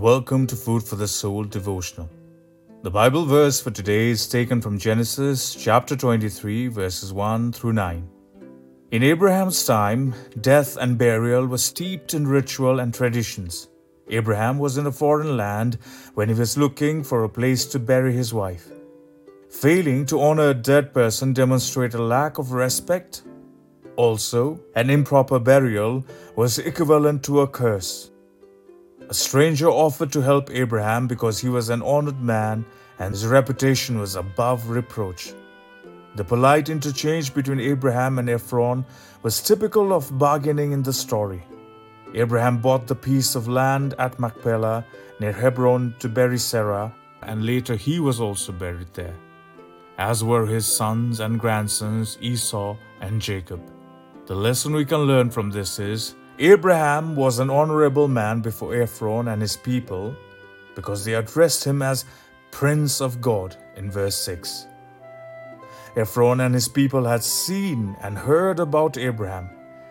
Welcome to Food for the Soul devotional. The Bible verse for today is taken from Genesis chapter 23, verses 1 through 9. In Abraham's time, death and burial were steeped in ritual and traditions. Abraham was in a foreign land when he was looking for a place to bury his wife. Failing to honor a dead person demonstrated a lack of respect. Also, an improper burial was equivalent to a curse. A stranger offered to help Abraham because he was an honored man and his reputation was above reproach. The polite interchange between Abraham and Ephron was typical of bargaining in the story. Abraham bought the piece of land at Machpelah near Hebron to bury Sarah, and later he was also buried there, as were his sons and grandsons Esau and Jacob. The lesson we can learn from this is Abraham was an honorable man before Ephron and his people because they addressed him as Prince of God in verse 6. Ephron and his people had seen and heard about Abraham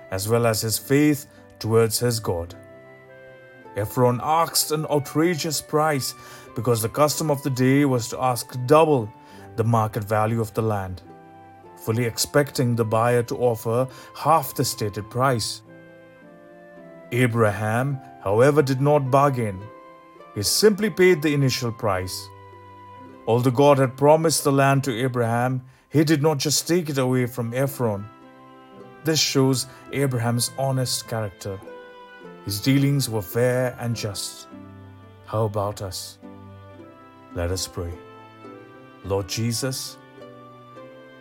as well as his faith towards his God. Ephron asked an outrageous price because the custom of the day was to ask double the market value of the land, fully expecting the buyer to offer half the stated price. Abraham, however, did not bargain. He simply paid the initial price. Although God had promised the land to Abraham, he did not just take it away from Ephron. This shows Abraham's honest character. His dealings were fair and just. How about us? Let us pray. Lord Jesus,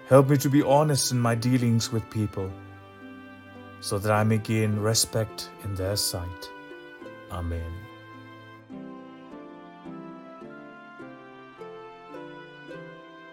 help me to be honest in my dealings with people so that I may gain respect in their sight. Amen.